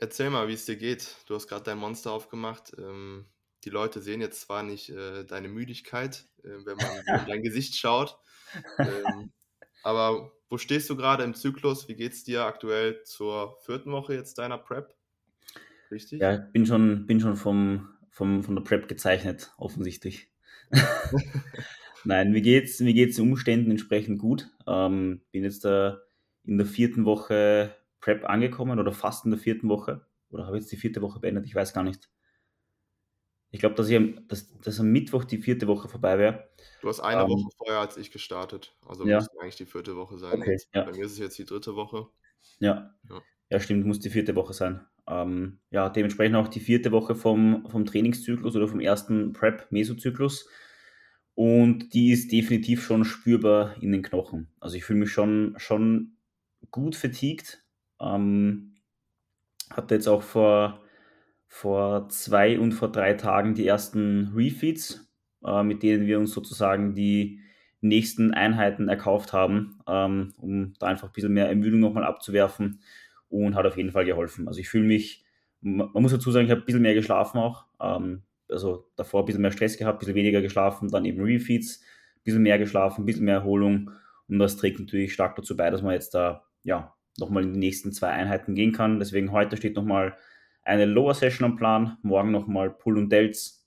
Erzähl mal, wie es dir geht. Du hast gerade dein Monster aufgemacht. Ähm, die Leute sehen jetzt zwar nicht äh, deine Müdigkeit, äh, wenn man in dein Gesicht schaut, ähm, aber wo stehst du gerade im Zyklus? Wie geht es dir aktuell zur vierten Woche jetzt deiner Prep? Richtig? Ja, bin schon, bin schon vom, vom, von der Prep gezeichnet, offensichtlich. Nein, mir geht's, mir geht's den Umständen entsprechend gut. Ähm, bin jetzt da in der vierten Woche Prep angekommen oder fast in der vierten Woche. Oder habe jetzt die vierte Woche beendet, ich weiß gar nicht. Ich glaube, dass, dass, dass am Mittwoch die vierte Woche vorbei wäre. Du hast eine ähm, Woche vorher als ich gestartet. Also ja. müsste eigentlich die vierte Woche sein. Okay, ja. Bei mir ist es jetzt die dritte Woche. Ja. Ja, ja stimmt, muss die vierte Woche sein. Ähm, ja, dementsprechend auch die vierte Woche vom, vom Trainingszyklus oder vom ersten Prep-Mesozyklus. Und die ist definitiv schon spürbar in den Knochen. Also ich fühle mich schon, schon gut fatigued. Ähm, hatte jetzt auch vor, vor zwei und vor drei Tagen die ersten Refeeds, äh, mit denen wir uns sozusagen die nächsten Einheiten erkauft haben, ähm, um da einfach ein bisschen mehr Ermüdung nochmal abzuwerfen und hat auf jeden Fall geholfen. Also ich fühle mich, man muss dazu sagen, ich habe ein bisschen mehr geschlafen auch. Ähm, also davor ein bisschen mehr Stress gehabt, ein bisschen weniger geschlafen, dann eben Refeeds, ein bisschen mehr geschlafen, ein bisschen mehr Erholung und das trägt natürlich stark dazu bei, dass man jetzt da ja nochmal in die nächsten zwei Einheiten gehen kann. Deswegen heute steht nochmal eine Lower Session am Plan, morgen nochmal Pull und Delts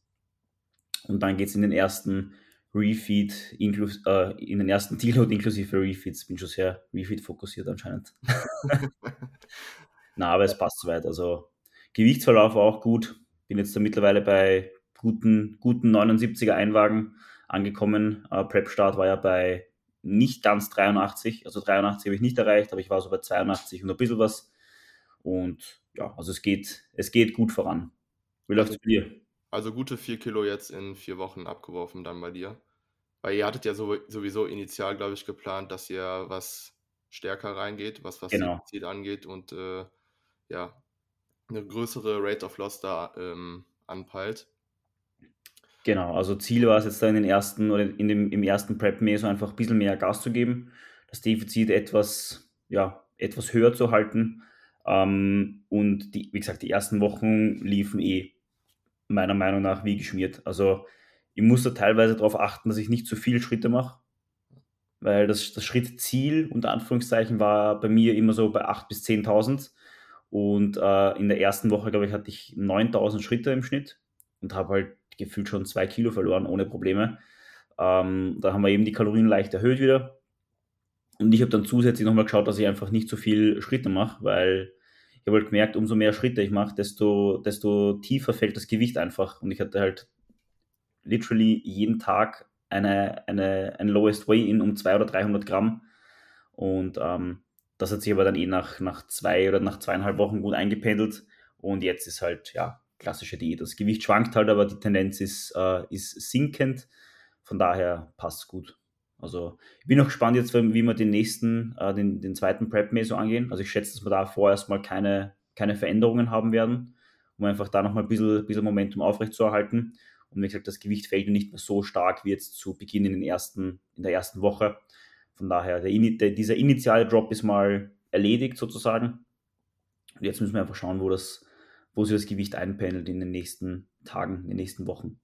und dann geht es in den ersten Refeed, äh, in den ersten Deload inklusive Refeeds. Bin schon sehr Refeed fokussiert anscheinend. Na, aber es passt soweit. Also Gewichtsverlauf war auch gut. Bin jetzt da mittlerweile bei guten, guten 79er Einwagen angekommen. Äh, Prep-Start war ja bei nicht ganz 83, also 83 habe ich nicht erreicht, aber ich war so bei 82 und ein bisschen was. Und ja, also es geht, es geht gut voran. Wie läuft es bei dir? Also gute 4 Kilo jetzt in vier Wochen abgeworfen dann bei dir. Weil ihr hattet ja sowieso initial, glaube ich, geplant, dass ihr was stärker reingeht, was was genau. Ziel angeht und äh, ja, eine größere Rate of Loss da ähm, anpeilt. Genau, also Ziel war es jetzt da in den ersten oder in dem, im ersten Prep Meso einfach ein bisschen mehr Gas zu geben, das Defizit etwas, ja, etwas höher zu halten. Ähm, und die, wie gesagt, die ersten Wochen liefen eh meiner Meinung nach wie geschmiert. Also ich muss da teilweise darauf achten, dass ich nicht zu viele Schritte mache, weil das, das Schrittziel unter Anführungszeichen war bei mir immer so bei 8.000 bis 10.000 und äh, in der ersten Woche, glaube ich, hatte ich 9.000 Schritte im Schnitt und habe halt gefühlt schon zwei Kilo verloren ohne Probleme. Ähm, da haben wir eben die Kalorien leicht erhöht wieder. Und ich habe dann zusätzlich nochmal geschaut, dass ich einfach nicht so viel Schritte mache, weil ich habe halt gemerkt, umso mehr Schritte ich mache, desto, desto tiefer fällt das Gewicht einfach. Und ich hatte halt literally jeden Tag eine, eine, ein Lowest Weigh-In um 200 oder 300 Gramm. Und ähm, das hat sich aber dann eh nach, nach zwei oder nach zweieinhalb Wochen gut eingependelt. Und jetzt ist halt, ja, klassische Diät. Das Gewicht schwankt halt, aber die Tendenz ist, äh, ist sinkend. Von daher passt es gut. Also ich bin auch gespannt jetzt, wie wir den nächsten, äh, den, den zweiten Prep-Meso angehen. Also ich schätze, dass wir da vorerst mal keine, keine Veränderungen haben werden, um einfach da nochmal ein bisschen, bisschen Momentum aufrechtzuerhalten. Und wie gesagt, das Gewicht fällt nicht mehr so stark wie jetzt zu Beginn in, den ersten, in der ersten Woche. Von daher, der, der, dieser initiale Drop ist mal erledigt sozusagen. Und jetzt müssen wir einfach schauen, wo das, wo sich das Gewicht einpendelt in den nächsten Tagen, in den nächsten Wochen.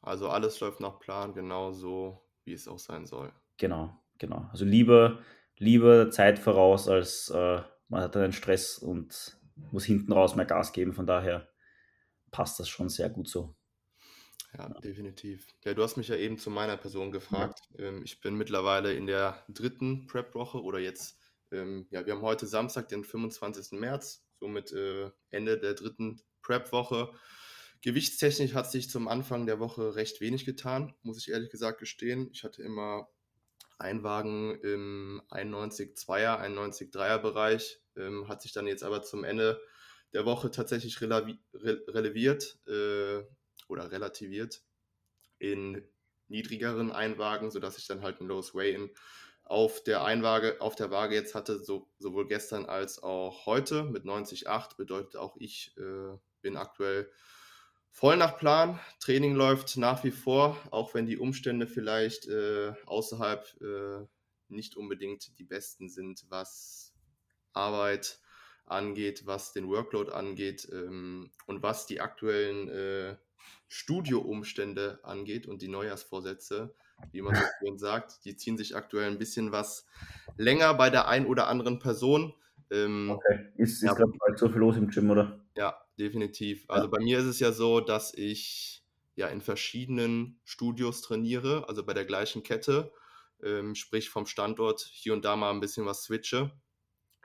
Also alles läuft nach Plan, genau so, wie es auch sein soll. Genau, genau. Also lieber, lieber Zeit voraus, als äh, man hat einen Stress und muss hinten raus mehr Gas geben. Von daher passt das schon sehr gut so. Ja, definitiv. Ja, du hast mich ja eben zu meiner Person gefragt. Ja. Ähm, ich bin mittlerweile in der dritten Prep-Woche oder jetzt, ähm, ja, wir haben heute Samstag, den 25. März somit äh, Ende der dritten Prep-Woche. Gewichtstechnisch hat sich zum Anfang der Woche recht wenig getan, muss ich ehrlich gesagt gestehen. Ich hatte immer Einwagen im 91-2er, 91-3er Bereich, ähm, hat sich dann jetzt aber zum Ende der Woche tatsächlich rele releviert äh, oder relativiert in niedrigeren Einwagen, sodass ich dann halt ein Lows Weigh-In auf der Einwaage, auf der Waage jetzt hatte, so, sowohl gestern als auch heute mit 90,8. Bedeutet auch, ich äh, bin aktuell voll nach Plan. Training läuft nach wie vor, auch wenn die Umstände vielleicht äh, außerhalb äh, nicht unbedingt die besten sind, was Arbeit angeht, was den Workload angeht ähm, und was die aktuellen äh, Studioumstände angeht und die Neujahrsvorsätze, wie man so schön sagt, die ziehen sich aktuell ein bisschen was länger bei der ein oder anderen Person. Ähm, okay, ist, ist ja, gerade bald so viel los im Gym, oder? Ja, definitiv. Also ja. bei mir ist es ja so, dass ich ja in verschiedenen Studios trainiere, also bei der gleichen Kette, ähm, sprich vom Standort hier und da mal ein bisschen was switche.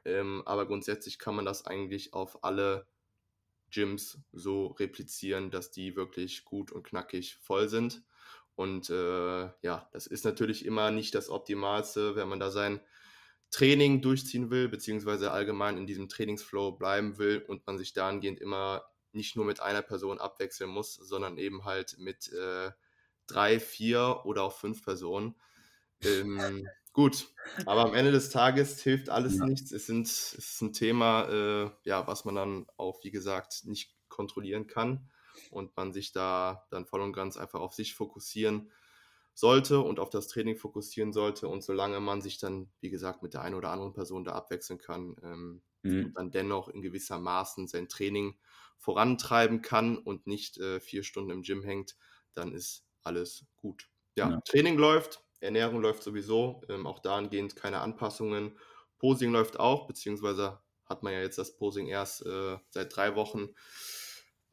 Ähm, aber grundsätzlich kann man das eigentlich auf alle Gyms so replizieren, dass die wirklich gut und knackig voll sind. Und äh, ja, das ist natürlich immer nicht das Optimalste, wenn man da sein Training durchziehen will, beziehungsweise allgemein in diesem Trainingsflow bleiben will und man sich dahingehend immer nicht nur mit einer Person abwechseln muss, sondern eben halt mit äh, drei, vier oder auch fünf Personen. Ähm, gut, aber am Ende des Tages hilft alles ja. nichts. Es, sind, es ist ein Thema, äh, ja, was man dann auch, wie gesagt, nicht kontrollieren kann und man sich da dann voll und ganz einfach auf sich fokussieren sollte und auf das Training fokussieren sollte. Und solange man sich dann, wie gesagt, mit der einen oder anderen Person da abwechseln kann ähm, mhm. und dann dennoch in gewisser Maßen sein Training vorantreiben kann und nicht äh, vier Stunden im Gym hängt, dann ist alles gut. Ja, ja. Training läuft, Ernährung läuft sowieso, ähm, auch dahingehend keine Anpassungen. Posing läuft auch, beziehungsweise hat man ja jetzt das Posing erst äh, seit drei Wochen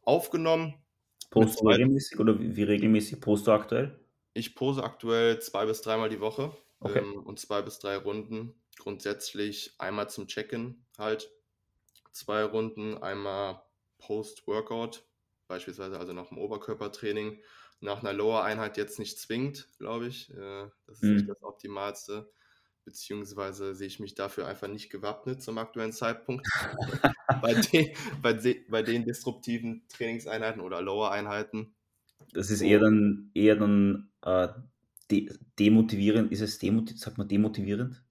aufgenommen. Post du regelmäßig oder wie regelmäßig post du aktuell? Ich pose aktuell zwei bis dreimal die Woche okay. ähm, und zwei bis drei Runden. Grundsätzlich einmal zum Check-in halt, zwei Runden, einmal Post-Workout, beispielsweise also nach dem Oberkörpertraining, nach einer Lower-Einheit jetzt nicht zwingend, glaube ich. Äh, das ist mhm. nicht das Optimalste. Beziehungsweise sehe ich mich dafür einfach nicht gewappnet zum aktuellen Zeitpunkt. bei, den, bei, bei den disruptiven Trainingseinheiten oder Lower-Einheiten das ist eher dann, eher dann äh, de demotivierend. Ist es demotivierend? Sagt man demotivierend?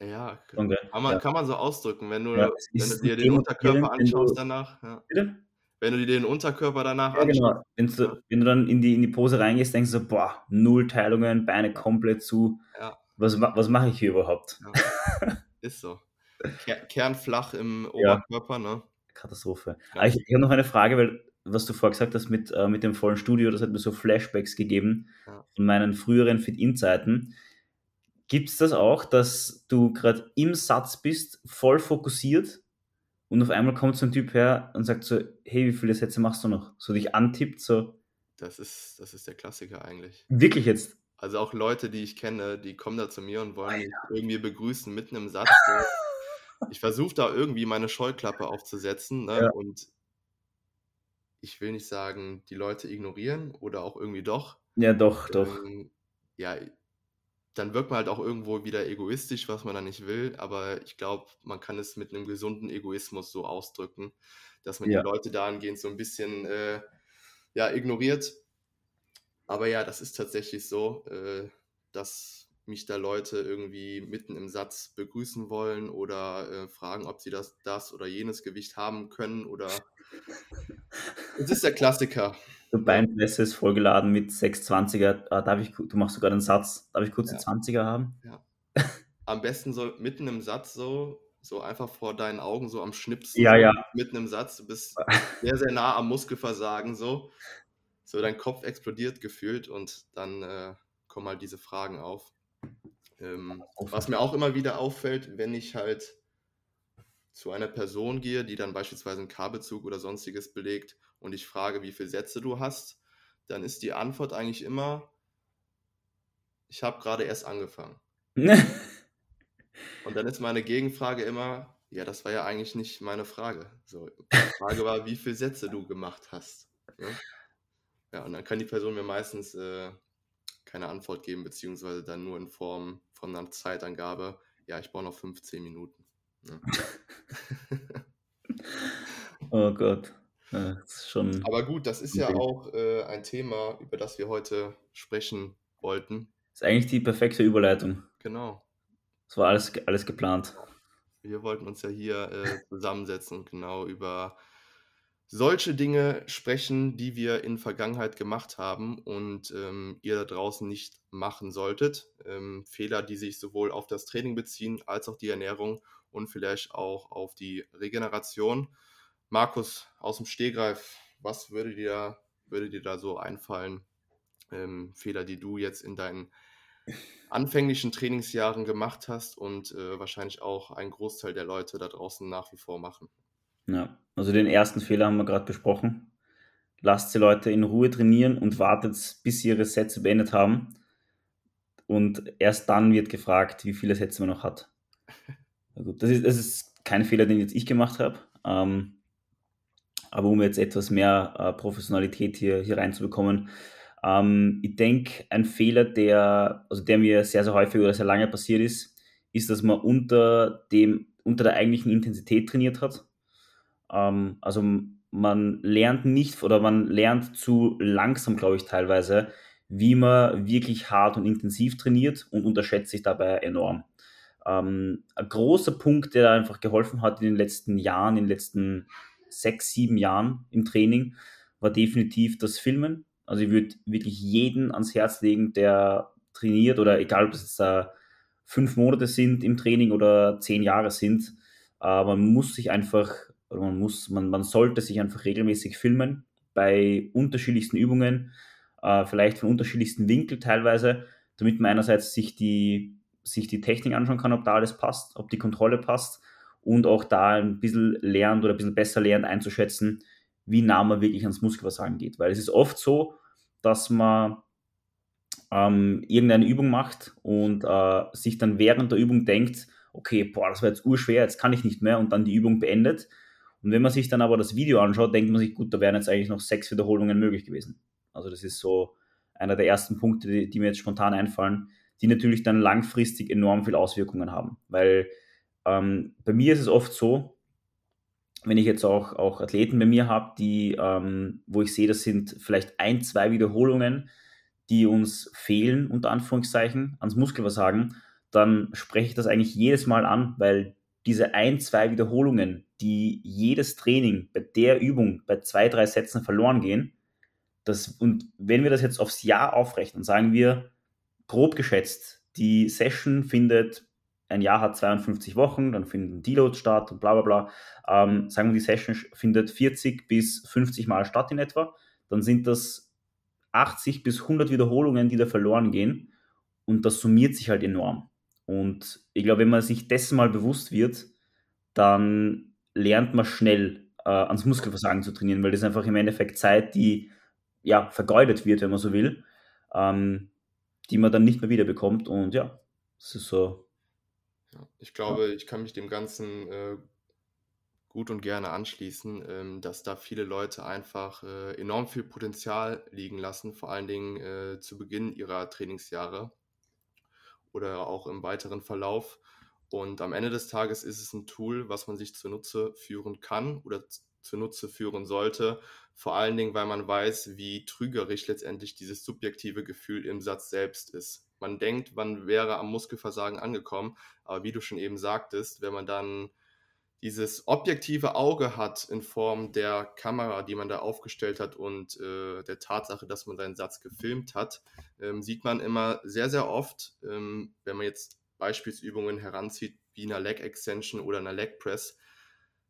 Ja, okay. kann, man, ja. kann man so ausdrücken, wenn du, ja, wenn du dir den Unterkörper anschaust du, danach. Ja. Bitte? Wenn du dir den Unterkörper danach ja, genau. anschaust. Genau. Du, wenn du dann in die, in die Pose reingehst, denkst du so, boah, null Teilungen, Beine komplett zu. Ja. Was, was mache ich hier überhaupt? Ist so. Ker Kernflach im Oberkörper, ne? Katastrophe. ich, ich habe noch eine Frage, weil was du vorher gesagt hast mit, äh, mit dem vollen Studio, das hat mir so Flashbacks gegeben ja. von meinen früheren Fit-In-Zeiten. Gibt es das auch, dass du gerade im Satz bist, voll fokussiert und auf einmal kommt so ein Typ her und sagt so, hey, wie viele Sätze machst du noch? So dich antippt, so. Das ist, das ist der Klassiker eigentlich. Wirklich jetzt? Also auch Leute, die ich kenne, die kommen da zu mir und wollen mich irgendwie begrüßen mitten im Satz. ich versuche da irgendwie meine Scheuklappe aufzusetzen ne? ja. und ich will nicht sagen, die Leute ignorieren oder auch irgendwie doch. Ja, doch, doch. Ähm, ja, dann wirkt man halt auch irgendwo wieder egoistisch, was man da nicht will. Aber ich glaube, man kann es mit einem gesunden Egoismus so ausdrücken, dass man ja. die Leute dahingehend so ein bisschen äh, ja, ignoriert. Aber ja, das ist tatsächlich so, äh, dass mich da Leute irgendwie mitten im Satz begrüßen wollen oder äh, fragen, ob sie das, das oder jenes Gewicht haben können oder es ist der Klassiker. Der Beinpresse ist vollgeladen mit 620er. Ah, darf ich, du machst sogar den Satz. Darf ich kurz ja. die 20er haben? Ja. Am besten so mitten im Satz so, so einfach vor deinen Augen so am Schnipsen. Ja, ja. Mitten im Satz. Du bist sehr, sehr nah am Muskelversagen so. So dein Kopf explodiert gefühlt und dann äh, kommen halt diese Fragen auf. Ähm, was mir auch immer wieder auffällt, wenn ich halt zu einer Person gehe, die dann beispielsweise einen Kabelzug oder sonstiges belegt und ich frage, wie viele Sätze du hast, dann ist die Antwort eigentlich immer, ich habe gerade erst angefangen. und dann ist meine Gegenfrage immer, ja, das war ja eigentlich nicht meine Frage. So, die Frage war, wie viele Sätze du gemacht hast. Ja, ne? Ja und dann kann die Person mir meistens äh, keine Antwort geben, beziehungsweise dann nur in Form von einer Zeitangabe, ja, ich brauche noch 15 Minuten. oh Gott. Ja, schon Aber gut, das ist ja auch äh, ein Thema, über das wir heute sprechen wollten. Das ist eigentlich die perfekte Überleitung. Genau. Es war alles, alles geplant. Wir wollten uns ja hier äh, zusammensetzen und genau über solche Dinge sprechen, die wir in Vergangenheit gemacht haben und ähm, ihr da draußen nicht machen solltet. Ähm, Fehler, die sich sowohl auf das Training beziehen als auch die Ernährung und vielleicht auch auf die Regeneration. Markus, aus dem Stehgreif, was würde dir, würde dir da so einfallen? Ähm, Fehler, die du jetzt in deinen anfänglichen Trainingsjahren gemacht hast und äh, wahrscheinlich auch ein Großteil der Leute da draußen nach wie vor machen. Ja, also den ersten Fehler haben wir gerade besprochen. Lasst die Leute in Ruhe trainieren und wartet, bis sie ihre Sätze beendet haben. Und erst dann wird gefragt, wie viele Sätze man noch hat. Gut, das ist, das ist kein Fehler, den jetzt ich gemacht habe. Ähm, aber um jetzt etwas mehr äh, Professionalität hier, hier reinzubekommen, ähm, ich denke, ein Fehler, der, also der mir sehr, sehr häufig oder sehr lange passiert ist, ist, dass man unter, dem, unter der eigentlichen Intensität trainiert hat. Ähm, also man lernt nicht oder man lernt zu langsam, glaube ich, teilweise, wie man wirklich hart und intensiv trainiert und unterschätzt sich dabei enorm. Ähm, ein großer Punkt, der einfach geholfen hat in den letzten Jahren, in den letzten sechs, sieben Jahren im Training, war definitiv das Filmen. Also ich würde wirklich jeden ans Herz legen, der trainiert oder egal, ob es jetzt äh, fünf Monate sind im Training oder zehn Jahre sind, äh, man muss sich einfach, oder man muss, man, man sollte sich einfach regelmäßig filmen bei unterschiedlichsten Übungen, äh, vielleicht von unterschiedlichsten Winkeln teilweise, damit man einerseits sich die, sich die Technik anschauen kann, ob da alles passt, ob die Kontrolle passt und auch da ein bisschen lernt oder ein bisschen besser lernt einzuschätzen, wie nah man wirklich ans Muskelversagen geht. Weil es ist oft so, dass man ähm, irgendeine Übung macht und äh, sich dann während der Übung denkt, okay, boah, das war jetzt urschwer, jetzt kann ich nicht mehr und dann die Übung beendet. Und wenn man sich dann aber das Video anschaut, denkt man sich, gut, da wären jetzt eigentlich noch sechs Wiederholungen möglich gewesen. Also das ist so einer der ersten Punkte, die, die mir jetzt spontan einfallen, die natürlich dann langfristig enorm viel Auswirkungen haben. Weil ähm, bei mir ist es oft so, wenn ich jetzt auch, auch Athleten bei mir habe, die, ähm, wo ich sehe, das sind vielleicht ein, zwei Wiederholungen, die uns fehlen, unter Anführungszeichen, ans Muskelversagen, dann spreche ich das eigentlich jedes Mal an, weil diese ein, zwei Wiederholungen, die jedes Training bei der Übung bei zwei, drei Sätzen verloren gehen, das, und wenn wir das jetzt aufs Jahr aufrechnen, sagen wir grob geschätzt, die Session findet ein Jahr hat 52 Wochen, dann finden Deloads statt und bla bla bla. Ähm, sagen wir, die Session findet 40 bis 50 Mal statt in etwa, dann sind das 80 bis 100 Wiederholungen, die da verloren gehen und das summiert sich halt enorm. Und ich glaube, wenn man sich dessen mal bewusst wird, dann lernt man schnell äh, ans Muskelversagen zu trainieren, weil das ist einfach im Endeffekt Zeit, die ja vergeudet wird, wenn man so will, ähm, die man dann nicht mehr wiederbekommt. Und ja, das ist so ja, ich glaube, ich kann mich dem Ganzen äh, gut und gerne anschließen, ähm, dass da viele Leute einfach äh, enorm viel Potenzial liegen lassen, vor allen Dingen äh, zu Beginn ihrer Trainingsjahre oder auch im weiteren Verlauf. Und am Ende des Tages ist es ein Tool, was man sich zunutze führen kann oder zunutze führen sollte. Vor allen Dingen, weil man weiß, wie trügerisch letztendlich dieses subjektive Gefühl im Satz selbst ist man denkt, man wäre am Muskelversagen angekommen. Aber wie du schon eben sagtest, wenn man dann dieses objektive Auge hat in Form der Kamera, die man da aufgestellt hat und äh, der Tatsache, dass man seinen Satz gefilmt hat, ähm, sieht man immer sehr, sehr oft, ähm, wenn man jetzt Beispielsübungen heranzieht, wie einer Leg Extension oder einer Leg Press,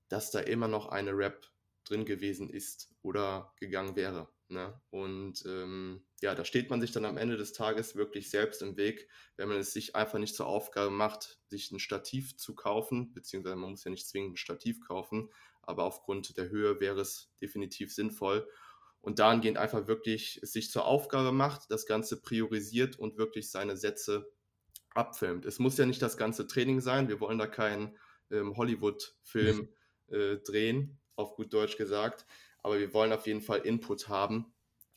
dass da immer noch eine Rap drin gewesen ist oder gegangen wäre. Ne? Und ähm, ja, da steht man sich dann am Ende des Tages wirklich selbst im Weg, wenn man es sich einfach nicht zur Aufgabe macht, sich ein Stativ zu kaufen, beziehungsweise man muss ja nicht zwingend ein Stativ kaufen, aber aufgrund der Höhe wäre es definitiv sinnvoll. Und dahingehend einfach wirklich es sich zur Aufgabe macht, das Ganze priorisiert und wirklich seine Sätze abfilmt. Es muss ja nicht das ganze Training sein, wir wollen da keinen ähm, Hollywood-Film äh, drehen, auf gut Deutsch gesagt, aber wir wollen auf jeden Fall Input haben,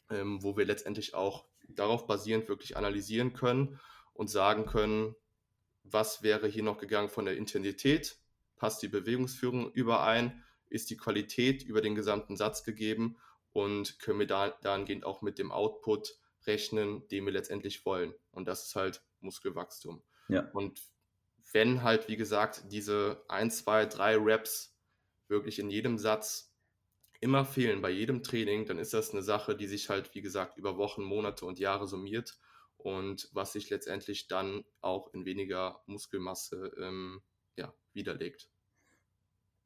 ähm, wo wir letztendlich auch darauf basierend wirklich analysieren können und sagen können, was wäre hier noch gegangen von der Intensität, passt die Bewegungsführung überein, ist die Qualität über den gesamten Satz gegeben? Und können wir da, dahingehend auch mit dem Output rechnen, den wir letztendlich wollen. Und das ist halt Muskelwachstum. Ja. Und wenn halt, wie gesagt, diese 1, 2, 3 Reps wirklich in jedem Satz immer fehlen bei jedem Training, dann ist das eine Sache, die sich halt, wie gesagt, über Wochen, Monate und Jahre summiert und was sich letztendlich dann auch in weniger Muskelmasse ähm, ja, widerlegt.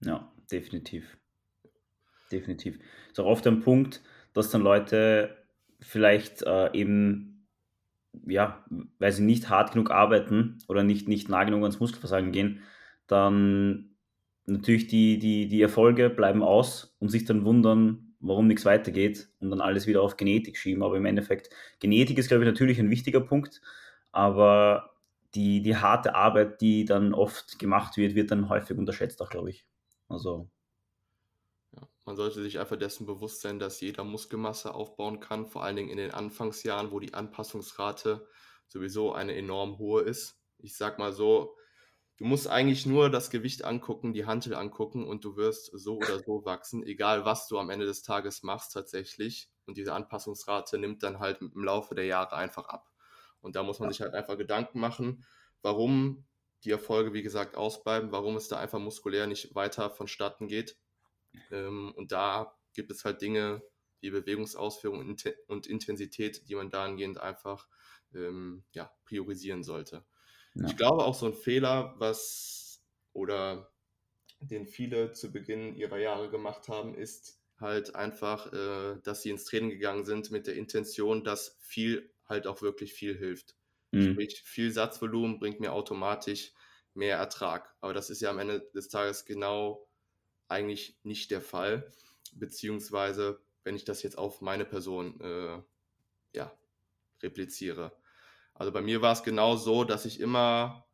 Ja, definitiv. Definitiv. Ist auch oft ein Punkt, dass dann Leute vielleicht äh, eben, ja, weil sie nicht hart genug arbeiten oder nicht, nicht nah genug ans Muskelversagen gehen, dann natürlich die, die, die Erfolge bleiben aus und sich dann wundern, warum nichts weitergeht und dann alles wieder auf Genetik schieben. Aber im Endeffekt, Genetik ist, glaube ich, natürlich ein wichtiger Punkt, aber die, die harte Arbeit, die dann oft gemacht wird, wird dann häufig unterschätzt, auch, glaube ich. Also. Man sollte sich einfach dessen bewusst sein, dass jeder Muskelmasse aufbauen kann, vor allen Dingen in den Anfangsjahren, wo die Anpassungsrate sowieso eine enorm hohe ist. Ich sag mal so, du musst eigentlich nur das Gewicht angucken, die Hantel angucken und du wirst so oder so wachsen, egal was du am Ende des Tages machst tatsächlich. Und diese Anpassungsrate nimmt dann halt im Laufe der Jahre einfach ab. Und da muss man sich halt einfach Gedanken machen, warum die Erfolge, wie gesagt, ausbleiben, warum es da einfach muskulär nicht weiter vonstatten geht. Ähm, und da gibt es halt Dinge wie Bewegungsausführung und Intensität, die man dahingehend einfach ähm, ja, priorisieren sollte. Ja. Ich glaube auch so ein Fehler, was oder den viele zu Beginn ihrer Jahre gemacht haben, ist halt einfach, äh, dass sie ins Training gegangen sind mit der Intention, dass viel halt auch wirklich viel hilft. Mhm. Sprich, viel Satzvolumen bringt mir automatisch mehr Ertrag. Aber das ist ja am Ende des Tages genau eigentlich nicht der Fall. Beziehungsweise, wenn ich das jetzt auf meine Person äh, ja, repliziere. Also bei mir war es genau so, dass ich immer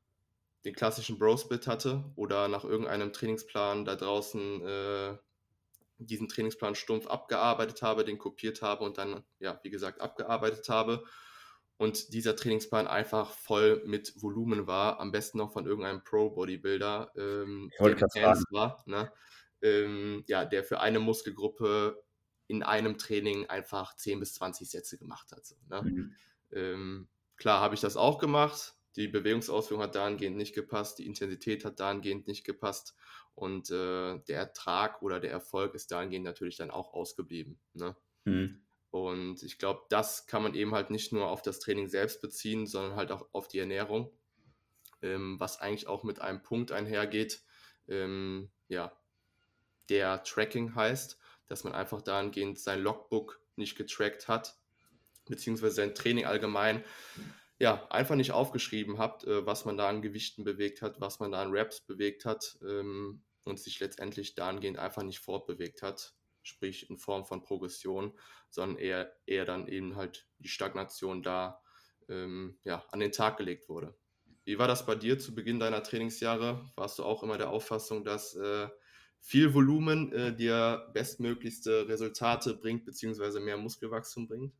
den klassischen Bro-Split hatte oder nach irgendeinem Trainingsplan da draußen äh, diesen Trainingsplan stumpf abgearbeitet habe, den kopiert habe und dann, ja, wie gesagt, abgearbeitet habe und dieser Trainingsplan einfach voll mit Volumen war, am besten noch von irgendeinem Pro-Bodybuilder, ähm, der war, ne? Ähm, ja, der für eine Muskelgruppe in einem Training einfach 10 bis 20 Sätze gemacht hat. So, ne? mhm. ähm, klar habe ich das auch gemacht. Die Bewegungsausführung hat dahingehend nicht gepasst, die Intensität hat dahingehend nicht gepasst und äh, der Ertrag oder der Erfolg ist dahingehend natürlich dann auch ausgeblieben. Ne? Mhm. Und ich glaube, das kann man eben halt nicht nur auf das Training selbst beziehen, sondern halt auch auf die Ernährung, ähm, was eigentlich auch mit einem Punkt einhergeht, ähm, ja, der Tracking heißt, dass man einfach dahingehend sein Logbook nicht getrackt hat, beziehungsweise sein Training allgemein, ja, einfach nicht aufgeschrieben habt, äh, was man da an Gewichten bewegt hat, was man da an Raps bewegt hat ähm, und sich letztendlich dahingehend einfach nicht fortbewegt hat sprich in Form von Progression, sondern eher, eher dann eben halt die Stagnation da ähm, ja, an den Tag gelegt wurde. Wie war das bei dir zu Beginn deiner Trainingsjahre? Warst du auch immer der Auffassung, dass äh, viel Volumen äh, dir bestmöglichste Resultate bringt, beziehungsweise mehr Muskelwachstum bringt?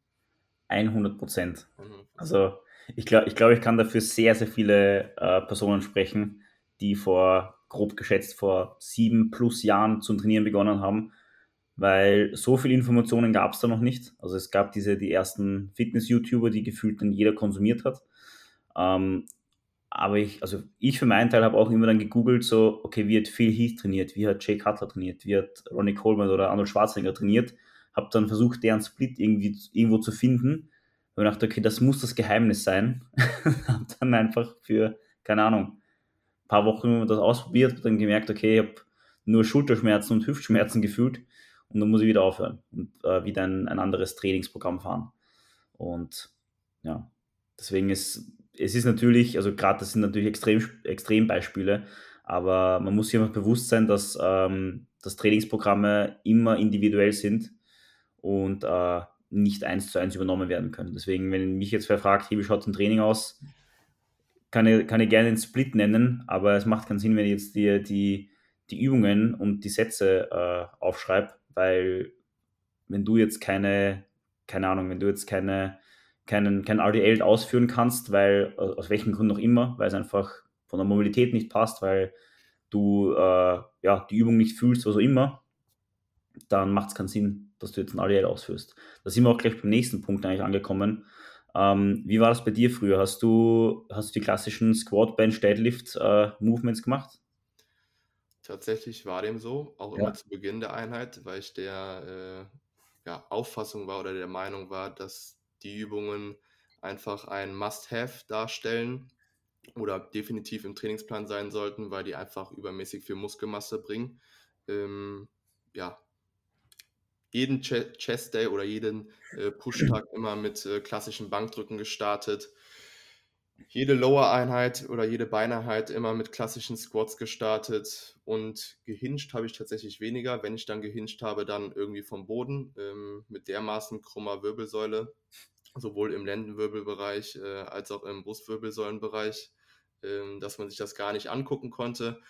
100 Prozent. Also ich glaube, ich, glaub, ich kann dafür sehr, sehr viele äh, Personen sprechen, die vor, grob geschätzt, vor sieben plus Jahren zum Trainieren begonnen haben weil so viele Informationen gab es da noch nicht. Also es gab diese die ersten Fitness-YouTuber, die gefühlt dann jeder konsumiert hat. Ähm, aber ich, also ich für meinen Teil habe auch immer dann gegoogelt, so, okay, wie hat Phil Heath trainiert, wie hat Jay Cutler trainiert, wie hat Ronnie Coleman oder Arnold Schwarzenegger trainiert, habe dann versucht, deren Split irgendwie irgendwo zu finden. Und dachte, okay, das muss das Geheimnis sein. habe dann einfach für, keine Ahnung, ein paar Wochen das ausprobiert, dann gemerkt, okay, ich habe nur Schulterschmerzen und Hüftschmerzen gefühlt. Und dann muss ich wieder aufhören und äh, wieder ein, ein anderes Trainingsprogramm fahren. Und ja, deswegen ist es ist natürlich, also gerade das sind natürlich Extrem, Extrembeispiele, aber man muss sich einfach bewusst sein, dass, ähm, dass Trainingsprogramme immer individuell sind und äh, nicht eins zu eins übernommen werden können. Deswegen, wenn mich jetzt wer fragt, hey, wie schaut ein Training aus, kann ich, kann ich gerne den Split nennen, aber es macht keinen Sinn, wenn ich jetzt die, die, die Übungen und die Sätze äh, aufschreibe, weil wenn du jetzt keine, keine Ahnung, wenn du jetzt keine, keinen, kein RDL ausführen kannst, weil aus welchem Grund auch immer, weil es einfach von der Mobilität nicht passt, weil du äh, ja, die Übung nicht fühlst, was auch immer, dann macht es keinen Sinn, dass du jetzt ein RDL ausführst. Da sind wir auch gleich beim nächsten Punkt eigentlich angekommen. Ähm, wie war das bei dir früher? Hast du, hast du die klassischen Squat, Bench, Deadlift äh, Movements gemacht? Tatsächlich war dem so, auch ja. immer zu Beginn der Einheit, weil ich der äh, ja, Auffassung war oder der Meinung war, dass die Übungen einfach ein Must-Have darstellen oder definitiv im Trainingsplan sein sollten, weil die einfach übermäßig viel Muskelmasse bringen. Ähm, ja, jeden Ch Chest Day oder jeden äh, Push-Tag immer mit äh, klassischen Bankdrücken gestartet. Jede Lower-Einheit oder jede Beineinheit immer mit klassischen Squats gestartet und gehinscht habe ich tatsächlich weniger. Wenn ich dann gehinscht habe, dann irgendwie vom Boden ähm, mit dermaßen krummer Wirbelsäule, sowohl im Lendenwirbelbereich äh, als auch im Brustwirbelsäulenbereich, ähm, dass man sich das gar nicht angucken konnte.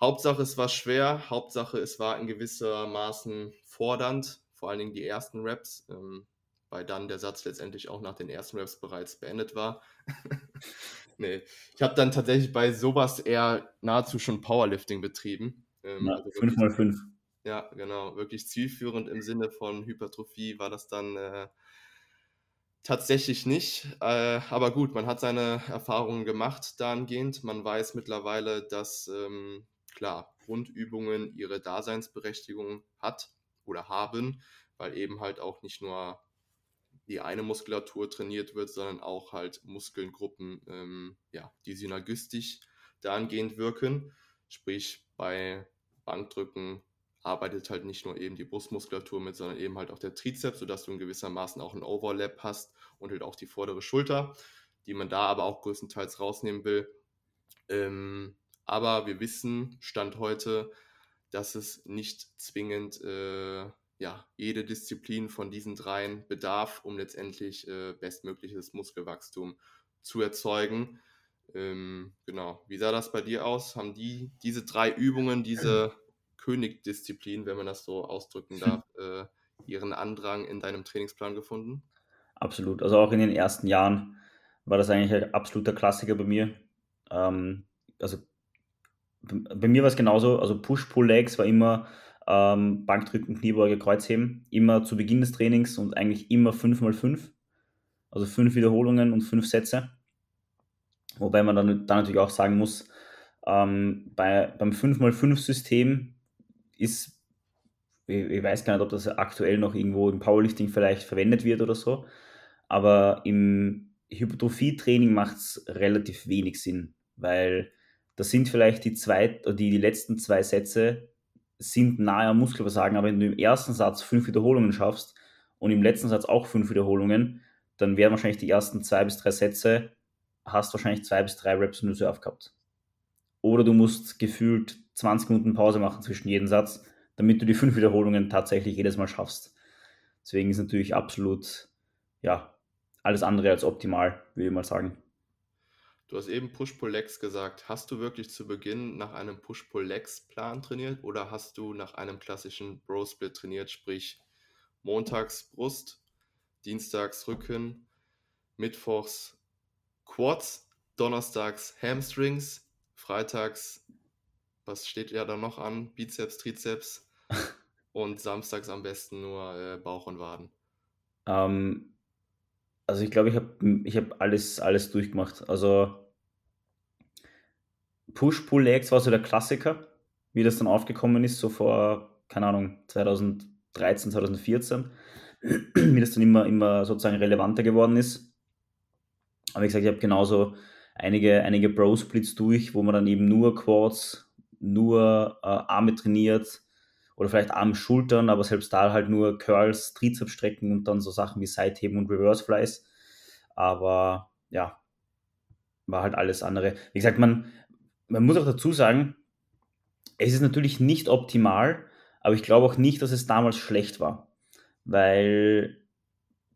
Hauptsache, es war schwer. Hauptsache, es war in gewisser Maßen fordernd, vor allen Dingen die ersten Raps, ähm, weil dann der Satz letztendlich auch nach den ersten Raps bereits beendet war. nee, ich habe dann tatsächlich bei sowas eher nahezu schon Powerlifting betrieben. Ähm, ja, also 5x5. Ja, genau. Wirklich zielführend im Sinne von Hypertrophie war das dann äh, tatsächlich nicht. Äh, aber gut, man hat seine Erfahrungen gemacht dahingehend. Man weiß mittlerweile, dass ähm, klar, Grundübungen ihre Daseinsberechtigung hat oder haben, weil eben halt auch nicht nur die eine Muskulatur trainiert wird, sondern auch halt Muskelgruppen, ähm, ja, die synergistisch dahingehend wirken. Sprich, bei Bankdrücken arbeitet halt nicht nur eben die Brustmuskulatur mit, sondern eben halt auch der Trizeps, sodass du in gewissermaßen auch einen Overlap hast und halt auch die vordere Schulter, die man da aber auch größtenteils rausnehmen will. Ähm, aber wir wissen, Stand heute, dass es nicht zwingend äh, ja, jede Disziplin von diesen dreien bedarf, um letztendlich äh, bestmögliches Muskelwachstum zu erzeugen. Ähm, genau. Wie sah das bei dir aus? Haben die diese drei Übungen, diese Königdisziplin, wenn man das so ausdrücken darf, äh, ihren Andrang in deinem Trainingsplan gefunden? Absolut. Also auch in den ersten Jahren war das eigentlich ein absoluter Klassiker bei mir. Ähm, also bei mir war es genauso, also Push-Pull-Legs war immer ähm, Bankdrücken, Kniebeuge, Kreuzheben, immer zu Beginn des Trainings und eigentlich immer 5x5, also 5 Wiederholungen und 5 Sätze. Wobei man dann, dann natürlich auch sagen muss, ähm, bei, beim 5x5-System ist, ich, ich, weiß gar nicht, ob das aktuell noch irgendwo im Powerlifting vielleicht verwendet wird oder so, aber im Hypertrophie-Training macht es relativ wenig Sinn, weil das sind vielleicht die, zwei, die, die letzten zwei Sätze sind nahe am Muskelversagen, aber wenn du im ersten Satz fünf Wiederholungen schaffst und im letzten Satz auch fünf Wiederholungen, dann werden wahrscheinlich die ersten zwei bis drei Sätze, hast wahrscheinlich zwei bis drei Reps in Reserve gehabt. Oder du musst gefühlt 20 Minuten Pause machen zwischen jedem Satz, damit du die fünf Wiederholungen tatsächlich jedes Mal schaffst. Deswegen ist natürlich absolut, ja, alles andere als optimal, würde ich mal sagen. Du hast eben Push-Pull-Legs gesagt. Hast du wirklich zu Beginn nach einem Push-Pull-Legs-Plan trainiert oder hast du nach einem klassischen Bro-Split trainiert, sprich montags Brust, dienstags Rücken, mittwochs Quads, donnerstags Hamstrings, freitags, was steht ja da noch an? Bizeps, Trizeps und samstags am besten nur äh, Bauch und Waden. Ähm, also ich glaube, ich habe ich hab alles, alles durchgemacht. Also Push-Pull-Legs war so der Klassiker, wie das dann aufgekommen ist, so vor, keine Ahnung, 2013, 2014, wie das dann immer, immer sozusagen relevanter geworden ist. Aber wie gesagt, ich habe genauso einige, einige Bro-Splits durch, wo man dann eben nur Quads, nur äh, Arme trainiert oder vielleicht Arme, Schultern, aber selbst da halt nur Curls, Trizepsstrecken und dann so Sachen wie Seitheben und Reverse Flies. Aber ja, war halt alles andere. Wie gesagt, man, man muss auch dazu sagen, es ist natürlich nicht optimal, aber ich glaube auch nicht, dass es damals schlecht war. Weil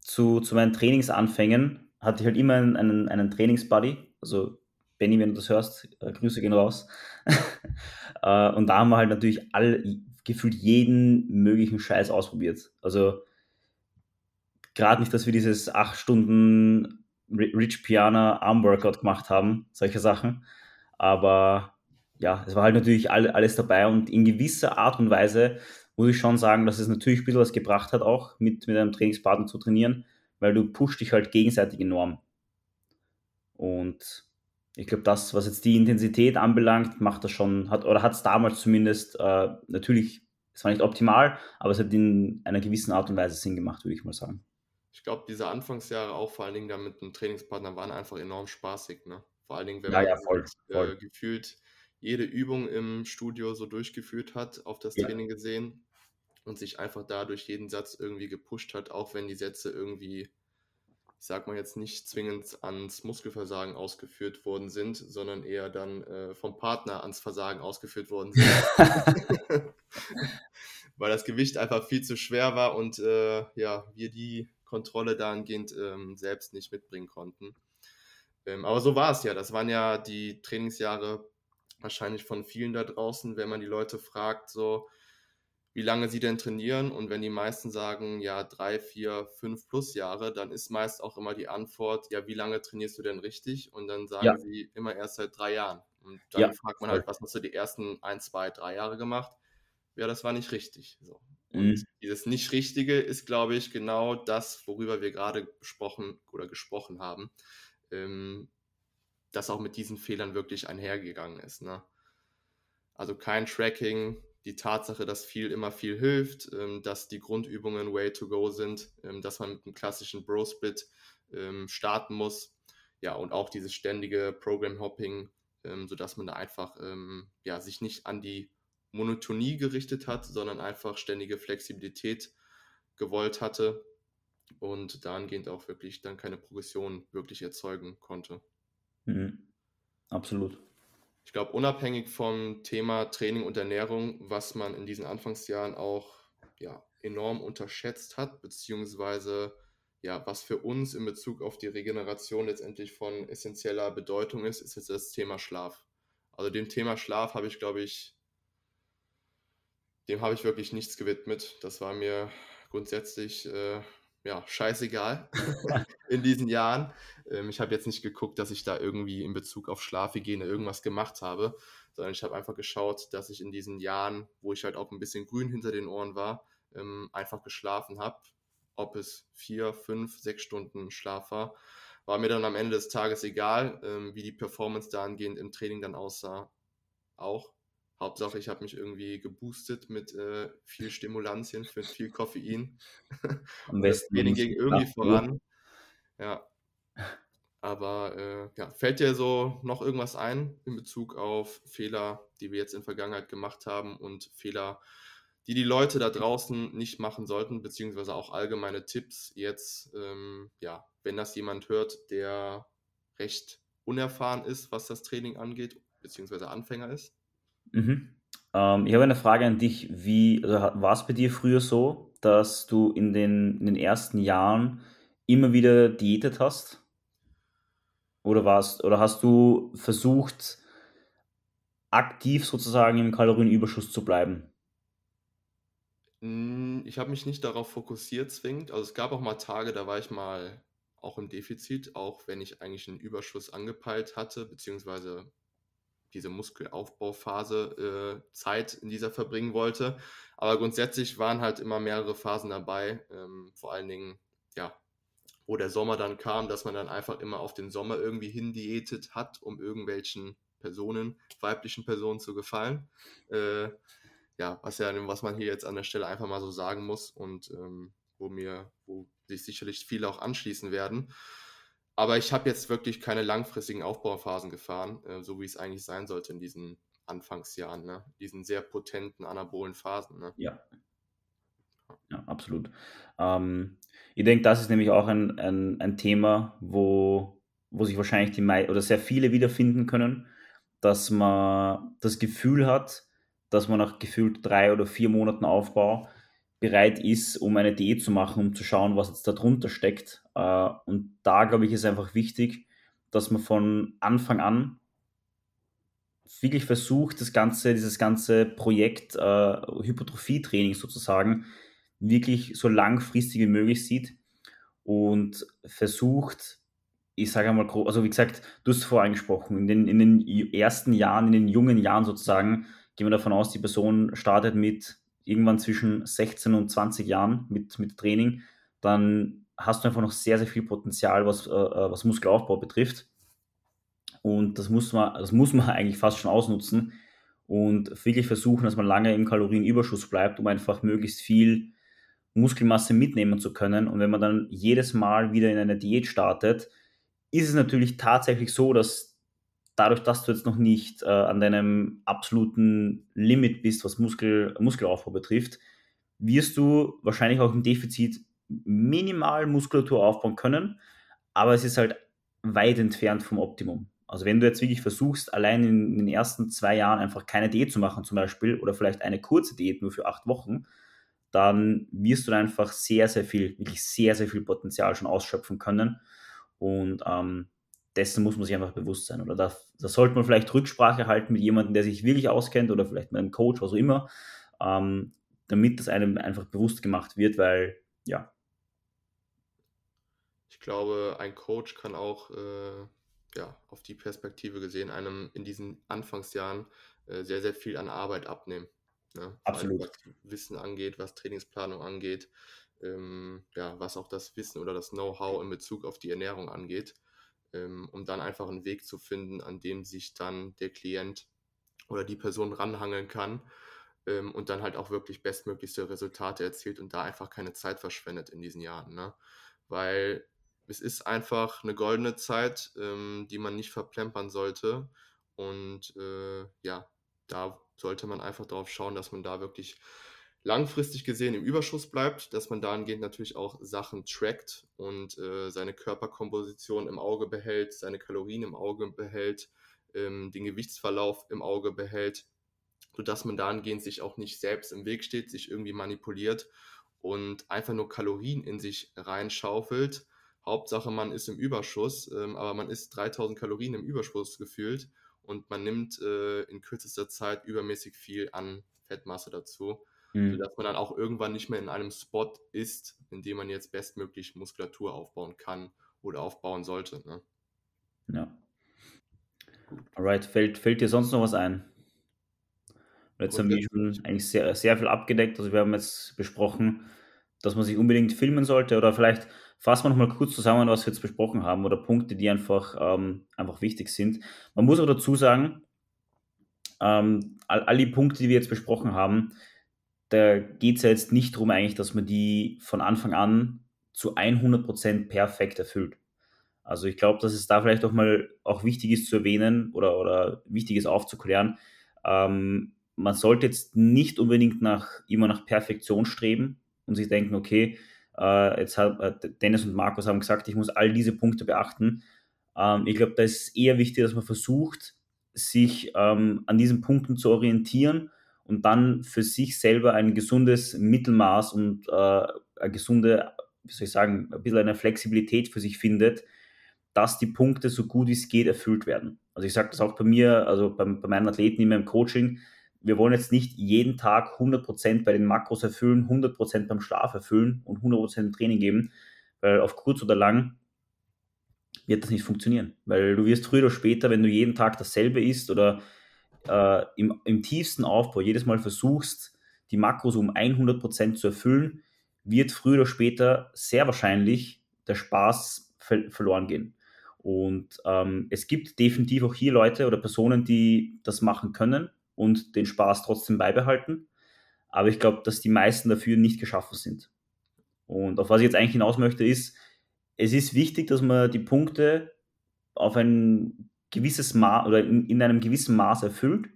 zu, zu meinen Trainingsanfängen hatte ich halt immer einen, einen Trainingsbuddy, also Benny, wenn du das hörst, äh, Grüße gehen raus. äh, und da haben wir halt natürlich all, gefühlt jeden möglichen Scheiß ausprobiert. Also gerade nicht, dass wir dieses 8 Stunden Rich Piana Arm Workout gemacht haben, solche Sachen, aber ja, es war halt natürlich all, alles dabei und in gewisser Art und Weise muss ich schon sagen, dass es natürlich ein bisschen was gebracht hat, auch mit, mit einem Trainingspartner zu trainieren, weil du pusht dich halt gegenseitig enorm. Und ich glaube, das, was jetzt die Intensität anbelangt, macht das schon, hat oder hat es damals zumindest äh, natürlich, es war nicht optimal, aber es hat in einer gewissen Art und Weise Sinn gemacht, würde ich mal sagen. Ich glaube, diese Anfangsjahre auch vor allen Dingen da mit einem Trainingspartner waren einfach enorm spaßig, ne? Vor allen Dingen, wenn Ja, man ja, voll, voll. äh, gefühlt jede Übung im Studio so durchgeführt hat, auf das Ja. Training gesehen und sich einfach dadurch jeden Satz irgendwie gepusht hat, auch wenn die Sätze irgendwie, ich sag mal jetzt nicht zwingend ans Muskelversagen ausgeführt worden sind, sondern eher dann äh, vom Partner ans Versagen ausgeführt worden sind. Weil das Gewicht einfach viel zu schwer war und äh, ja, wir die Kontrolle dahingehend ähm, selbst nicht mitbringen konnten. Ähm, aber so war es ja. Das waren ja die Trainingsjahre wahrscheinlich von vielen da draußen, wenn man die Leute fragt, so wie lange sie denn trainieren und wenn die meisten sagen, ja, drei, vier, fünf plus Jahre, dann ist meist auch immer die Antwort, ja, wie lange trainierst du denn richtig? Und dann sagen Ja. sie immer erst seit drei Jahren. Und dann Ja, fragt man halt, was hast du die ersten ein, zwei, drei Jahre gemacht? Ja, das war nicht richtig. So. Und Mhm. dieses Nicht-Richtige ist, glaube ich, genau das, worüber wir gerade besprochen oder gesprochen haben, ähm, das auch mit diesen Fehlern wirklich einhergegangen ist. Ne? Also kein Tracking, die Tatsache, dass viel immer viel hilft, ähm, dass die Grundübungen way to go sind, ähm, dass man mit einem klassischen Bro-Split ähm, starten muss. Ja, und auch dieses ständige Program-Hopping, ähm, sodass man da einfach ähm, ja, sich nicht an die Monotonie gerichtet hat, sondern einfach ständige Flexibilität gewollt hatte und dahingehend auch wirklich dann keine Progression wirklich erzeugen konnte. Mhm. Absolut. Ich glaube, unabhängig vom Thema Training und Ernährung, was man in diesen Anfangsjahren auch ja, enorm unterschätzt hat, beziehungsweise ja, was für uns in Bezug auf die Regeneration letztendlich von essentieller Bedeutung ist, ist jetzt das Thema Schlaf. Also dem Thema Schlaf habe ich, glaube ich, dem habe ich wirklich nichts gewidmet. Das war mir grundsätzlich äh, ja, scheißegal in diesen Jahren. Ähm, ich habe jetzt nicht geguckt, dass ich da irgendwie in Bezug auf Schlafhygiene irgendwas gemacht habe, sondern ich habe einfach geschaut, dass ich in diesen Jahren, wo ich halt auch ein bisschen grün hinter den Ohren war, ähm, einfach geschlafen habe. Ob es vier, fünf, sechs Stunden Schlaf war, war mir dann am Ende des Tages egal, ähm, wie die Performance dahingehend im Training dann aussah. Auch. Hauptsache, ich habe mich irgendwie geboostet mit äh, viel Stimulantien, für viel Koffein. Am Das besten Training ums ging irgendwie Schlaf- voran. Ja. Aber äh, ja, fällt dir so noch irgendwas ein in Bezug auf Fehler, die wir jetzt in Vergangenheit gemacht haben und Fehler, die die Leute da draußen nicht machen sollten, beziehungsweise auch allgemeine Tipps jetzt, ähm, ja, wenn das jemand hört, der recht unerfahren ist, was das Training angeht, beziehungsweise Anfänger ist? Mhm. Ähm, ich habe eine Frage an dich. Wie, also war es bei dir früher so, dass du in den, in den ersten Jahren immer wieder diätet hast? Oder warst, oder hast du versucht, aktiv sozusagen im Kalorienüberschuss zu bleiben? Hm, ich habe mich nicht darauf fokussiert zwingend. Also, es gab auch mal Tage, da war ich mal auch im Defizit, auch wenn ich eigentlich einen Überschuss angepeilt hatte, beziehungsweise diese Muskelaufbauphase, äh, Zeit in dieser verbringen wollte. Aber grundsätzlich waren halt immer mehrere Phasen dabei, ähm, vor allen Dingen, ja, wo der Sommer dann kam, dass man dann einfach immer auf den Sommer irgendwie hindiätet hat, um irgendwelchen Personen, weiblichen Personen zu gefallen. Äh, ja, was ja, was man hier jetzt an der Stelle einfach mal so sagen muss und ähm, wo mir, wo sich sicherlich viele auch anschließen werden. Aber ich habe jetzt wirklich keine langfristigen Aufbauphasen gefahren, äh, so wie es eigentlich sein sollte in diesen Anfangsjahren, ne? Diesen sehr potenten anabolen Phasen, ne? Ja. Ja, absolut. Ähm, ich denke, das ist nämlich auch ein, ein, ein Thema, wo, wo sich wahrscheinlich die mei oder sehr viele wiederfinden können, dass man das Gefühl hat, dass man nach gefühlt drei oder vier Monaten Aufbau bereit ist, um eine Diät zu machen, um zu schauen, was jetzt da drunter steckt. Äh, und da, glaube ich, ist einfach wichtig, dass man von Anfang an wirklich versucht, das ganze, dieses ganze Projekt äh, Hypertrophie-Training sozusagen wirklich so langfristig wie möglich sieht und versucht, ich sage einmal, also wie gesagt, du hast es vorher angesprochen, in den, in den ersten Jahren, in den jungen Jahren sozusagen, gehen wir davon aus, die Person startet mit irgendwann zwischen 16 und 20 Jahren mit, mit Training, dann hast du einfach noch sehr, sehr viel Potenzial, was, äh, äh, was Muskelaufbau betrifft. Und das muss man, das muss man eigentlich fast schon ausnutzen und wirklich versuchen, dass man lange im Kalorienüberschuss bleibt, um einfach möglichst viel Muskelmasse mitnehmen zu können. Und wenn man dann jedes Mal wieder in eine Diät startet, ist es natürlich tatsächlich so, dass dadurch, dass du jetzt noch nicht äh, an deinem absoluten Limit bist, was Muskel, Muskelaufbau betrifft, wirst du wahrscheinlich auch im Defizit minimal Muskulatur aufbauen können, aber es ist halt weit entfernt vom Optimum. Also wenn du jetzt wirklich versuchst, allein in den ersten zwei Jahren einfach keine Diät zu machen zum Beispiel oder vielleicht eine kurze Diät nur für acht Wochen, dann wirst du einfach sehr, sehr viel, wirklich sehr, sehr viel Potenzial schon ausschöpfen können. Und ähm, dessen muss man sich einfach bewusst sein. Oder da, da, sollte man vielleicht Rücksprache halten mit jemandem, der sich wirklich auskennt oder vielleicht mit einem Coach, was auch immer, ähm, damit das einem einfach bewusst gemacht wird, weil ja. Ich glaube, ein Coach kann auch äh, ja, auf die Perspektive gesehen einem in diesen Anfangsjahren äh, sehr, sehr viel an Arbeit abnehmen. Ne? Absolut. was Wissen angeht, was Trainingsplanung angeht, ähm, ja, was auch das Wissen oder das Know-how in Bezug auf die Ernährung angeht, ähm, um dann einfach einen Weg zu finden, an dem sich dann der Klient oder die Person ranhangeln kann ähm, und dann halt auch wirklich bestmöglichste Resultate erzielt und da einfach keine Zeit verschwendet in diesen Jahren. Ne? Weil es ist einfach eine goldene Zeit, ähm, die man nicht verplempern sollte. Und äh, ja, da sollte man einfach darauf schauen, dass man da wirklich langfristig gesehen im Überschuss bleibt, dass man dahingehend natürlich auch Sachen trackt und äh, seine Körperkomposition im Auge behält, seine Kalorien im Auge behält, ähm, den Gewichtsverlauf im Auge behält, sodass man dahingehend sich auch nicht selbst im Weg steht, sich irgendwie manipuliert und einfach nur Kalorien in sich reinschaufelt. Hauptsache, man ist im Überschuss, ähm, aber man ist 3000 Kalorien im Überschuss gefühlt und man nimmt äh, in kürzester Zeit übermäßig viel an Fettmasse dazu, mhm. sodass man dann auch irgendwann nicht mehr in einem Spot ist, in dem man jetzt bestmöglich Muskulatur aufbauen kann oder aufbauen sollte. Ne? Ja. Alright, fällt, fällt dir sonst noch was ein? Jetzt haben wir schon eigentlich sehr, sehr viel abgedeckt. Also wir haben jetzt besprochen, dass man sich unbedingt filmen sollte oder vielleicht fassen wir nochmal kurz zusammen, was wir jetzt besprochen haben oder Punkte, die einfach, ähm, einfach wichtig sind. Man muss auch dazu sagen, ähm, all, all, die Punkte, die wir jetzt besprochen haben, da geht es ja jetzt nicht darum eigentlich, dass man die von Anfang an zu 100% perfekt erfüllt. Also ich glaube, dass es da vielleicht auch mal auch wichtig ist zu erwähnen oder, oder wichtig ist aufzuklären. Ähm, man sollte jetzt nicht unbedingt nach, immer nach Perfektion streben und sich denken, okay, äh, jetzt hat äh, Dennis und Markus haben gesagt, ich muss all diese Punkte beachten. Ähm, ich glaube, da ist eher wichtig, dass man versucht, sich ähm, an diesen Punkten zu orientieren und dann für sich selber ein gesundes Mittelmaß und äh, eine gesunde, wie soll ich sagen, ein bisschen eine Flexibilität für sich findet, dass die Punkte so gut wie es geht erfüllt werden. Also ich sage das auch bei mir, also bei, bei meinen Athleten in meinem Coaching, wir wollen jetzt nicht jeden Tag 100% bei den Makros erfüllen, 100% beim Schlaf erfüllen und 100% im Training geben, weil auf kurz oder lang wird das nicht funktionieren. Weil du wirst früher oder später, wenn du jeden Tag dasselbe isst oder äh, im, im tiefsten Aufbau jedes Mal versuchst, die Makros um 100% zu erfüllen, wird früher oder später sehr wahrscheinlich der Spaß ver verloren gehen. Und ähm, es gibt definitiv auch hier Leute oder Personen, die das machen können und den Spaß trotzdem beibehalten. Aber ich glaube, dass die meisten dafür nicht geschaffen sind. Und auf was ich jetzt eigentlich hinaus möchte, ist, es ist wichtig, dass man die Punkte auf ein gewisses Maß oder in, in einem gewissen Maß erfüllt.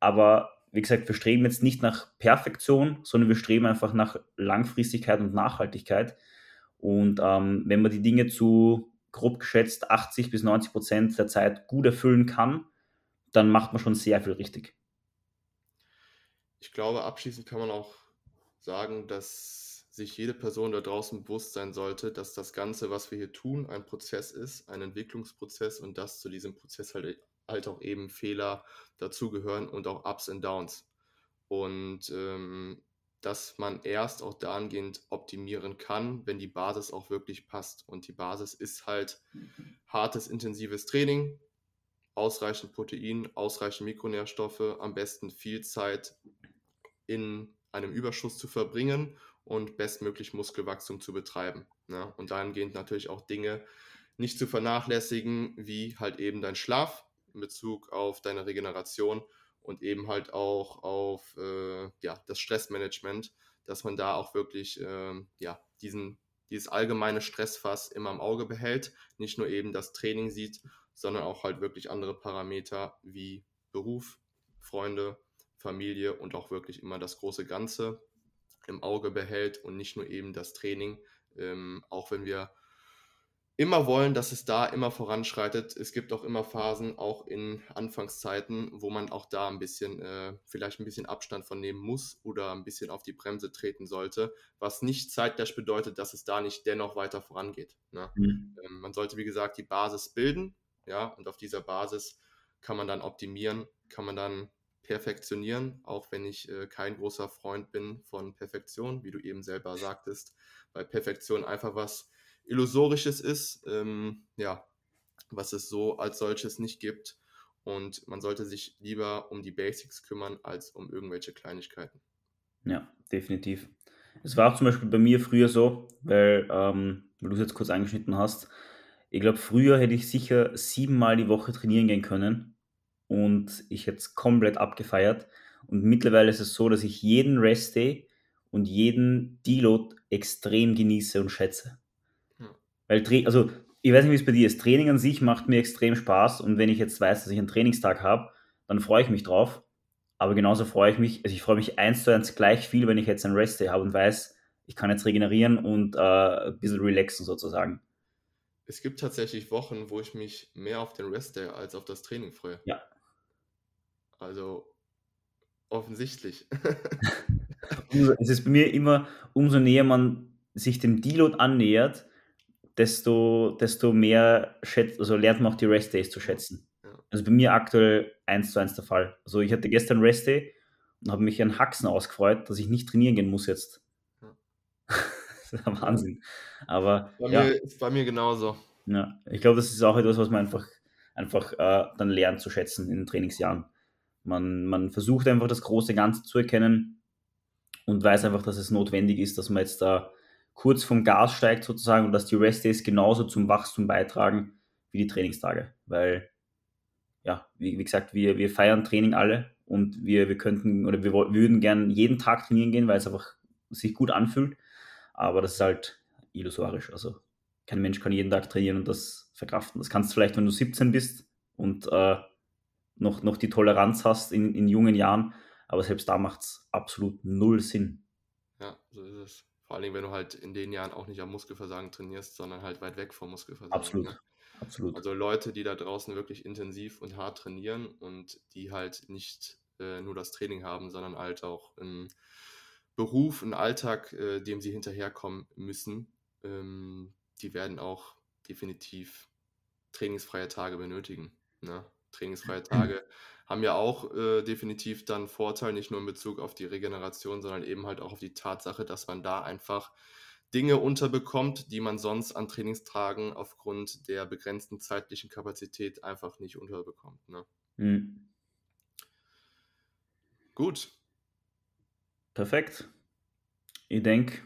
Aber wie gesagt, wir streben jetzt nicht nach Perfektion, sondern wir streben einfach nach Langfristigkeit und Nachhaltigkeit. Und ähm, wenn man die Dinge zu grob geschätzt 80 bis 90 Prozent der Zeit gut erfüllen kann, dann macht man schon sehr viel richtig ich glaube, abschließend kann man auch sagen, dass sich jede Person da draußen bewusst sein sollte, dass das Ganze, was wir hier tun, ein Prozess ist, ein Entwicklungsprozess und dass zu diesem Prozess halt, halt auch eben Fehler dazugehören und auch Ups und Downs. Und ähm, dass man erst auch dahingehend optimieren kann, wenn die Basis auch wirklich passt. Und die Basis ist halt hartes, intensives Training, ausreichend Protein, ausreichend Mikronährstoffe, am besten viel Zeit in einem Überschuss zu verbringen und bestmöglich Muskelwachstum zu betreiben. Ne? Und dahingehend natürlich auch Dinge nicht zu vernachlässigen, wie halt eben dein Schlaf in Bezug auf deine Regeneration und eben halt auch auf äh, ja, das Stressmanagement, dass man da auch wirklich äh, ja, diesen, dieses allgemeine Stressfass immer im Auge behält, nicht nur eben das Training sieht, sondern auch halt wirklich andere Parameter wie Beruf, Freunde, Familie und auch wirklich immer das große Ganze im Auge behält und nicht nur eben das Training. Ähm, auch wenn wir immer wollen, dass es da immer voranschreitet. Es gibt auch immer Phasen, auch in Anfangszeiten, wo man auch da ein bisschen, äh, vielleicht ein bisschen Abstand von nehmen muss oder ein bisschen auf die Bremse treten sollte, was nicht zeitgleich bedeutet, dass es da nicht dennoch weiter vorangeht. Ne? Mhm. Ähm, man sollte, wie gesagt, die Basis bilden, ja, und auf dieser Basis kann man dann optimieren, kann man dann perfektionieren, auch wenn ich äh, kein großer Freund bin von Perfektion, wie du eben selber sagtest, weil Perfektion einfach was Illusorisches ist, ähm, ja, was es so als solches nicht gibt. Und man sollte sich lieber um die Basics kümmern, als um irgendwelche Kleinigkeiten. Ja, definitiv. Es war auch zum Beispiel bei mir früher so, weil, ähm, weil du es jetzt kurz angeschnitten hast. Ich glaube, früher hätte ich sicher siebenmal die Woche trainieren gehen können und ich hätte es komplett abgefeiert. Und mittlerweile ist es so, dass ich jeden Rest-Day und jeden Deload extrem genieße und schätze. Weil, also, ich weiß nicht, wie es bei dir ist. Training an sich macht mir extrem Spaß und wenn ich jetzt weiß, dass ich einen Trainingstag habe, dann freue ich mich drauf. Aber genauso freue ich mich, also ich freue mich eins zu eins gleich viel, wenn ich jetzt einen Rest-Day habe und weiß, ich kann jetzt regenerieren und äh, ein bisschen relaxen sozusagen. Es gibt tatsächlich Wochen, wo ich mich mehr auf den Rest-Day als auf das Training freue. Ja. Also offensichtlich. es ist bei mir immer, umso näher man sich dem Deload annähert, desto, desto mehr schätzt, also lernt man auch die Rest Days zu schätzen. Ja. Also bei mir aktuell eins zu eins der Fall. Also ich hatte gestern Rest Day und habe mich an Haxen ausgefreut, dass ich nicht trainieren gehen muss jetzt. Ja. das ist ein Wahnsinn. Aber bei, ja. mir, ist bei mir genauso. Ja, ich glaube, das ist auch etwas, was man einfach, einfach äh, dann lernt zu schätzen in den Trainingsjahren. Man, man versucht einfach das große Ganze zu erkennen und weiß einfach, dass es notwendig ist, dass man jetzt da kurz vom Gas steigt sozusagen und dass die Rest Days genauso zum Wachstum beitragen wie die Trainingstage. Weil, ja, wie, wie gesagt, wir, wir feiern Training alle und wir, wir könnten oder wir würden gern jeden Tag trainieren gehen, weil es einfach sich gut anfühlt. Aber das ist halt illusorisch. Also kein Mensch kann jeden Tag trainieren und das verkraften. Das kannst du vielleicht, wenn du 17 bist und äh, noch, noch die Toleranz hast in, in jungen Jahren, aber selbst da macht es absolut null Sinn. Ja, so ist es. Vor allem, wenn du halt in den Jahren auch nicht am Muskelversagen trainierst, sondern halt weit weg vom Muskelversagen. Absolut. Ne? Absolut. Also Leute, die da draußen wirklich intensiv und hart trainieren und die halt nicht äh, nur das Training haben, sondern halt auch einen Beruf, einen Alltag, äh, dem sie hinterherkommen müssen, ähm, die werden auch definitiv trainingsfreie Tage benötigen. Ne? Trainingsfreie Tage haben ja auch äh, definitiv dann Vorteil, nicht nur in Bezug auf die Regeneration, sondern eben halt auch auf die Tatsache, dass man da einfach Dinge unterbekommt, die man sonst an Trainingstagen aufgrund der begrenzten zeitlichen Kapazität einfach nicht unterbekommt. Ne? Mhm. Gut. Perfekt. Ich denke,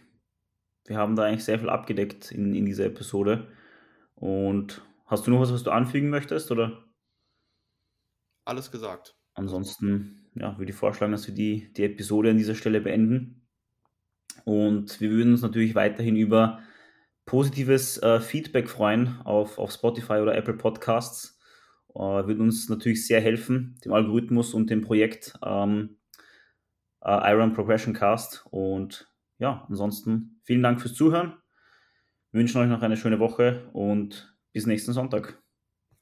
wir haben da eigentlich sehr viel abgedeckt in, in dieser Episode. Und hast du noch was, was du anfügen möchtest, oder? Alles gesagt. Ansonsten ja, würde ich vorschlagen, dass wir die, die Episode an dieser Stelle beenden. Und wir würden uns natürlich weiterhin über positives äh, Feedback freuen auf, auf Spotify oder Apple Podcasts. Äh, würde uns natürlich sehr helfen, dem Algorithmus und dem Projekt ähm, äh, Iron Progression Cast. Und ja, ansonsten vielen Dank fürs Zuhören. Wir wünschen euch noch eine schöne Woche und bis nächsten Sonntag.